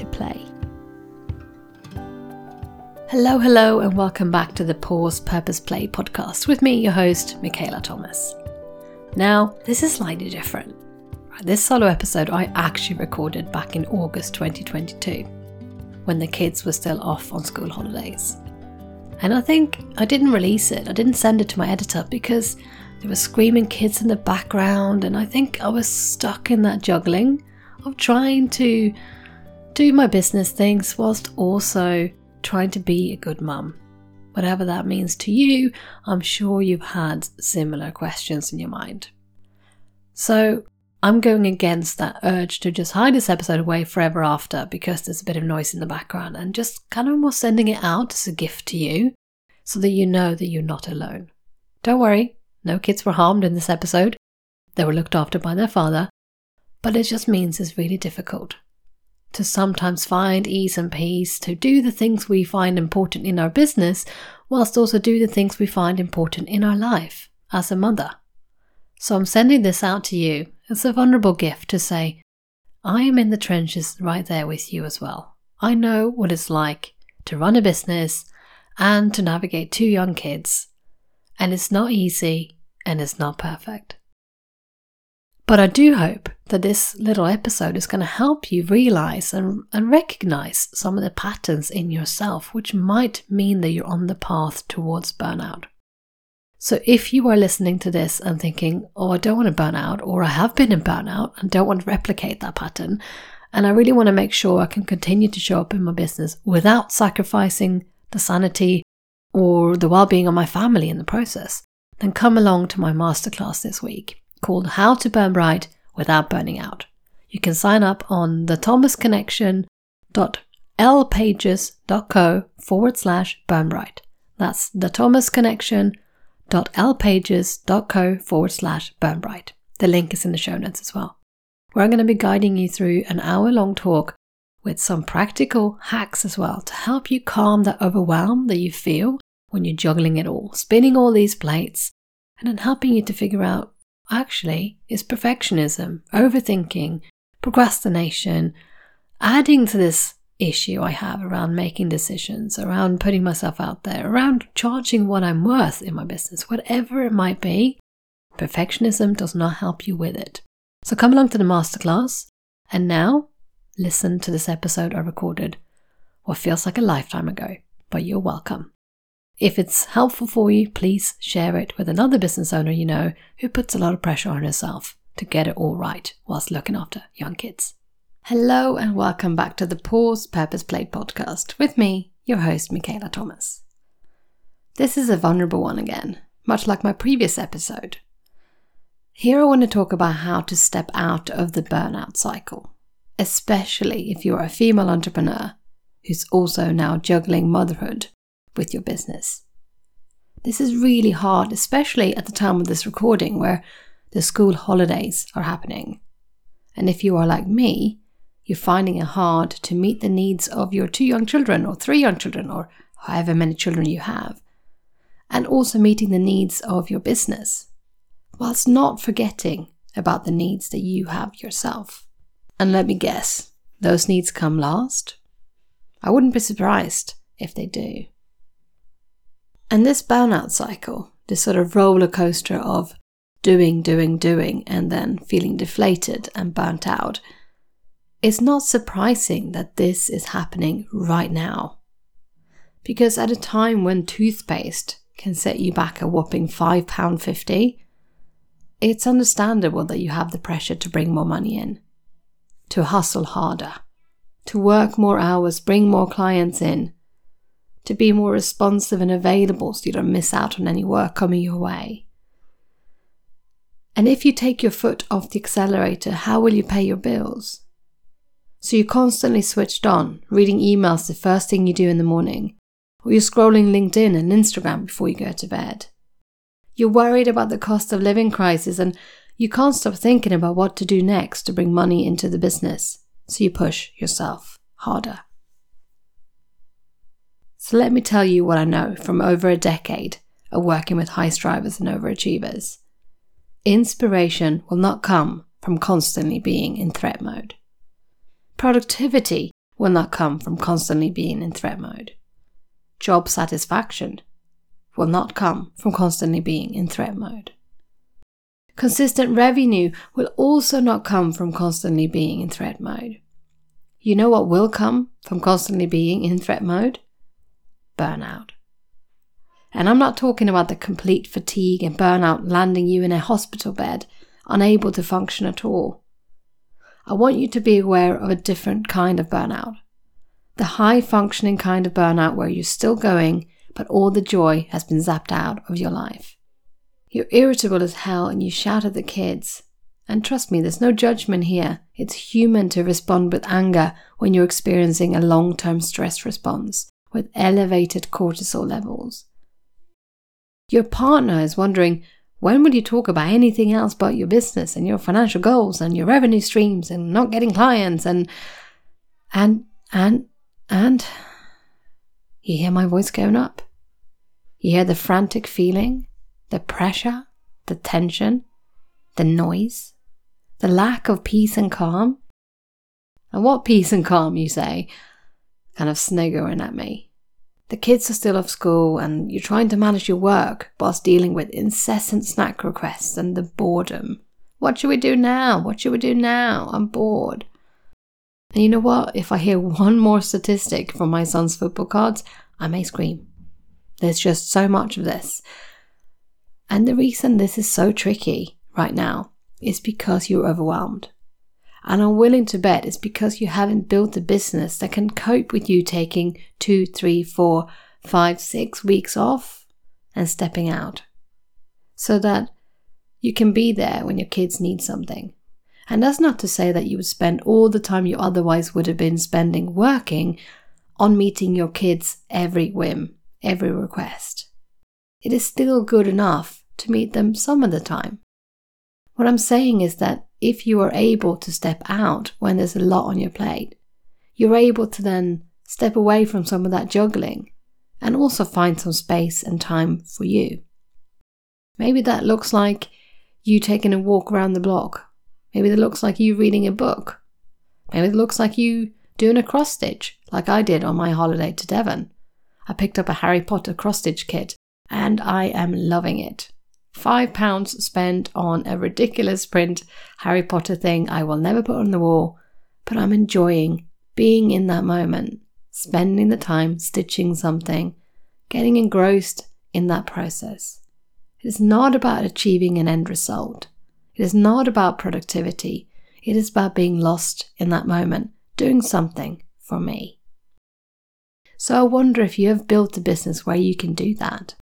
to play. Hello, hello, and welcome back to the Pause Purpose Play podcast with me, your host, Michaela Thomas. Now, this is slightly different. This solo episode I actually recorded back in August 2022 when the kids were still off on school holidays. And I think I didn't release it, I didn't send it to my editor because there were screaming kids in the background, and I think I was stuck in that juggling of trying to do my business things whilst also trying to be a good mum. Whatever that means to you, I'm sure you've had similar questions in your mind. So, I'm going against that urge to just hide this episode away forever after because there's a bit of noise in the background and just kind of more sending it out as a gift to you so that you know that you're not alone. Don't worry, no kids were harmed in this episode. They were looked after by their father, but it just means it's really difficult to sometimes find ease and peace, to do the things we find important in our business, whilst also do the things we find important in our life as a mother. So I'm sending this out to you it's a vulnerable gift to say, I am in the trenches right there with you as well. I know what it's like to run a business and to navigate two young kids. And it's not easy and it's not perfect. But I do hope that this little episode is going to help you realize and, and recognize some of the patterns in yourself, which might mean that you're on the path towards burnout. So if you are listening to this and thinking, oh, I don't want to burn out, or I have been in burnout and don't want to replicate that pattern, and I really want to make sure I can continue to show up in my business without sacrificing the sanity or the well being of my family in the process, then come along to my masterclass this week called How to Burn Bright Without Burning Out. You can sign up on the thomasconnection.lpages.co forward slash burn bright. That's the Thomas Connection www.lpages.co forward slash burnbright. The link is in the show notes as well. Where I'm going to be guiding you through an hour long talk with some practical hacks as well to help you calm that overwhelm that you feel when you're juggling it all, spinning all these plates, and then helping you to figure out actually is perfectionism, overthinking, procrastination, adding to this issue I have around making decisions, around putting myself out there, around charging what I'm worth in my business, whatever it might be, perfectionism does not help you with it. So come along to the masterclass and now listen to this episode I recorded what feels like a lifetime ago, but you're welcome. If it's helpful for you, please share it with another business owner you know who puts a lot of pressure on herself to get it all right whilst looking after young kids. Hello, and welcome back to the Pause Purpose Play podcast with me, your host, Michaela Thomas. This is a vulnerable one again, much like my previous episode. Here, I want to talk about how to step out of the burnout cycle, especially if you're a female entrepreneur who's also now juggling motherhood with your business. This is really hard, especially at the time of this recording where the school holidays are happening. And if you are like me, you're finding it hard to meet the needs of your two young children or three young children or however many children you have, and also meeting the needs of your business, whilst not forgetting about the needs that you have yourself. And let me guess, those needs come last? I wouldn't be surprised if they do. And this burnout cycle, this sort of roller coaster of doing, doing, doing, and then feeling deflated and burnt out, it's not surprising that this is happening right now. Because at a time when toothpaste can set you back a whopping £5.50, it's understandable that you have the pressure to bring more money in, to hustle harder, to work more hours, bring more clients in, to be more responsive and available so you don't miss out on any work coming your way. And if you take your foot off the accelerator, how will you pay your bills? So you're constantly switched on, reading emails the first thing you do in the morning, or you're scrolling LinkedIn and Instagram before you go to bed. You're worried about the cost of living crisis and you can't stop thinking about what to do next to bring money into the business, so you push yourself harder. So let me tell you what I know from over a decade of working with high strivers and overachievers. Inspiration will not come from constantly being in threat mode. Productivity will not come from constantly being in threat mode. Job satisfaction will not come from constantly being in threat mode. Consistent revenue will also not come from constantly being in threat mode. You know what will come from constantly being in threat mode? Burnout. And I'm not talking about the complete fatigue and burnout landing you in a hospital bed, unable to function at all. I want you to be aware of a different kind of burnout. The high functioning kind of burnout where you're still going, but all the joy has been zapped out of your life. You're irritable as hell and you shout at the kids. And trust me, there's no judgment here. It's human to respond with anger when you're experiencing a long term stress response with elevated cortisol levels. Your partner is wondering when will you talk about anything else but your business and your financial goals and your revenue streams and not getting clients and and and and you hear my voice going up? You hear the frantic feeling, the pressure, the tension, the noise, the lack of peace and calm? And what peace and calm, you say, kind of sniggering at me. The kids are still off school and you're trying to manage your work whilst dealing with incessant snack requests and the boredom. What should we do now? What should we do now? I'm bored. And you know what? If I hear one more statistic from my son's football cards, I may scream. There's just so much of this. And the reason this is so tricky right now is because you're overwhelmed. And I'm willing to bet it's because you haven't built a business that can cope with you taking two, three, four, five, six weeks off and stepping out. So that you can be there when your kids need something. And that's not to say that you would spend all the time you otherwise would have been spending working on meeting your kids' every whim, every request. It is still good enough to meet them some of the time. What I'm saying is that if you are able to step out when there's a lot on your plate, you're able to then step away from some of that juggling and also find some space and time for you. Maybe that looks like you taking a walk around the block. Maybe that looks like you reading a book. Maybe it looks like you doing a cross stitch, like I did on my holiday to Devon. I picked up a Harry Potter cross stitch kit and I am loving it. Five pounds spent on a ridiculous print Harry Potter thing I will never put on the wall, but I'm enjoying being in that moment, spending the time stitching something, getting engrossed in that process. It is not about achieving an end result. It is not about productivity. It is about being lost in that moment, doing something for me. So I wonder if you have built a business where you can do that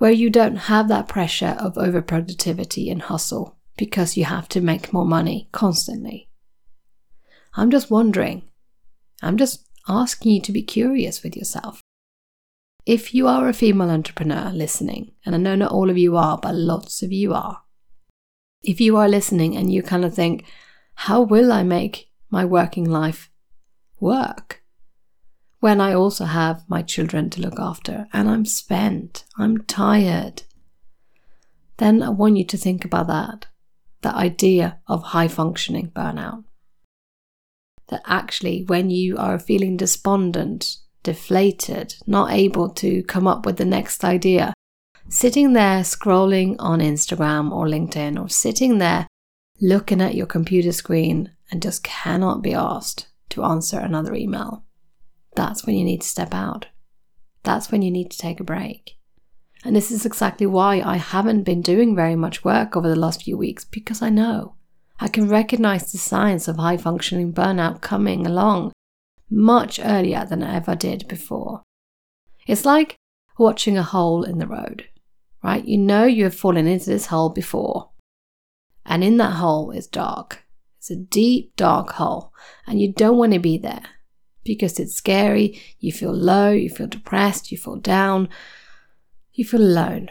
where you don't have that pressure of overproductivity and hustle because you have to make more money constantly. I'm just wondering, I'm just asking you to be curious with yourself. If you are a female entrepreneur listening, and I know not all of you are, but lots of you are, if you are listening and you kind of think, how will I make my working life work? When I also have my children to look after and I'm spent, I'm tired, then I want you to think about that the idea of high functioning burnout. That actually, when you are feeling despondent, deflated, not able to come up with the next idea, sitting there scrolling on Instagram or LinkedIn, or sitting there looking at your computer screen and just cannot be asked to answer another email that's when you need to step out. That's when you need to take a break. And this is exactly why I haven't been doing very much work over the last few weeks because I know I can recognize the signs of high functioning burnout coming along much earlier than I ever did before. It's like watching a hole in the road, right? You know you have fallen into this hole before. And in that hole is dark. It's a deep, dark hole, and you don't want to be there because it's scary. You feel low, you feel depressed, you feel down, you feel alone.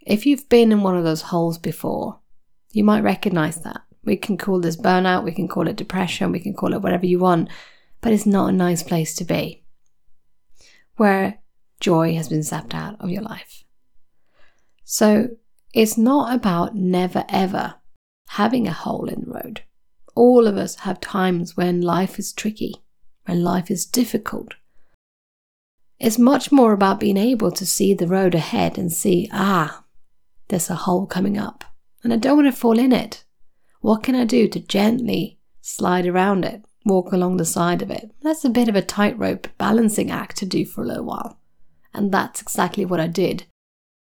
If you've been in one of those holes before, you might recognize that. We can call this burnout, we can call it depression, we can call it whatever you want, but it's not a nice place to be where joy has been sapped out of your life. So it's not about never ever having a hole in the road. All of us have times when life is tricky, when life is difficult. It's much more about being able to see the road ahead and see, ah, there's a hole coming up, and I don't want to fall in it. What can I do to gently slide around it, walk along the side of it? That's a bit of a tightrope balancing act to do for a little while. And that's exactly what I did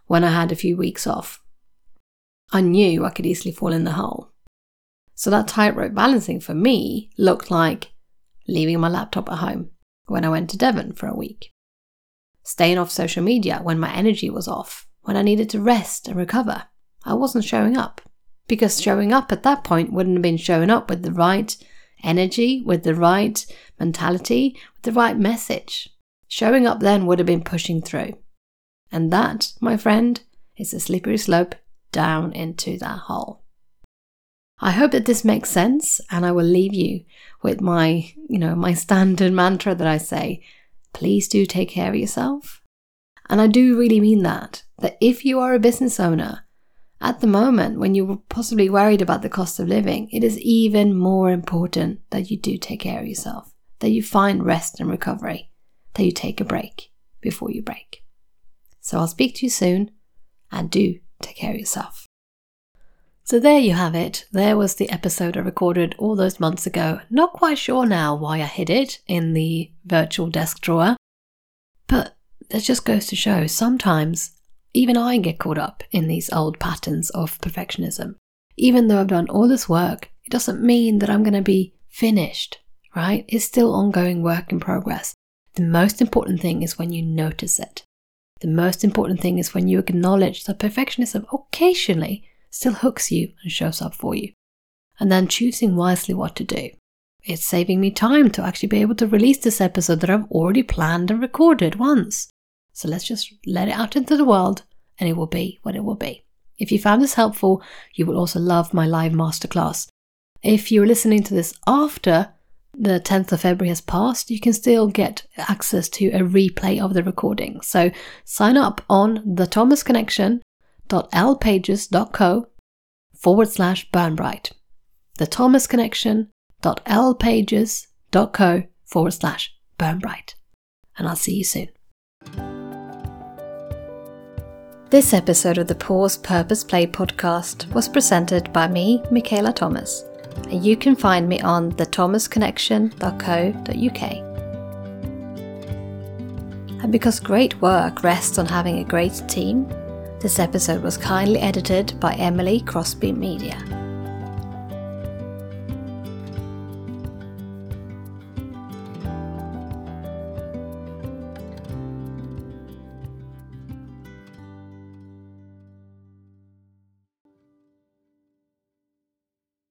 when I had a few weeks off. I knew I could easily fall in the hole. So that tightrope balancing for me looked like leaving my laptop at home when I went to Devon for a week, staying off social media when my energy was off, when I needed to rest and recover. I wasn't showing up because showing up at that point wouldn't have been showing up with the right energy, with the right mentality, with the right message. Showing up then would have been pushing through. And that, my friend, is a slippery slope down into that hole. I hope that this makes sense and I will leave you with my, you know, my standard mantra that I say, please do take care of yourself. And I do really mean that, that if you are a business owner, at the moment when you're possibly worried about the cost of living, it is even more important that you do take care of yourself, that you find rest and recovery, that you take a break before you break. So I'll speak to you soon and do take care of yourself. So there you have it. There was the episode I recorded all those months ago. Not quite sure now why I hid it in the virtual desk drawer. But that just goes to show sometimes even I get caught up in these old patterns of perfectionism. Even though I've done all this work, it doesn't mean that I'm going to be finished, right? It's still ongoing work in progress. The most important thing is when you notice it. The most important thing is when you acknowledge that perfectionism occasionally still hooks you and shows up for you. And then choosing wisely what to do. It's saving me time to actually be able to release this episode that I've already planned and recorded once. So let's just let it out into the world and it will be what it will be. If you found this helpful, you will also love my live masterclass. If you're listening to this after the 10th of February has passed, you can still get access to a replay of the recording. So sign up on the thomasconnection.lpages.co forward slash burnbright. The Thomas Connection thomasconnection.lpages.co forward slash burnbright. And I'll see you soon. This episode of the Pause Purpose Play podcast was presented by me, Michaela Thomas, and you can find me on thethomasconnection.co.uk. And because great work rests on having a great team, this episode was kindly edited by Emily Crosby Media.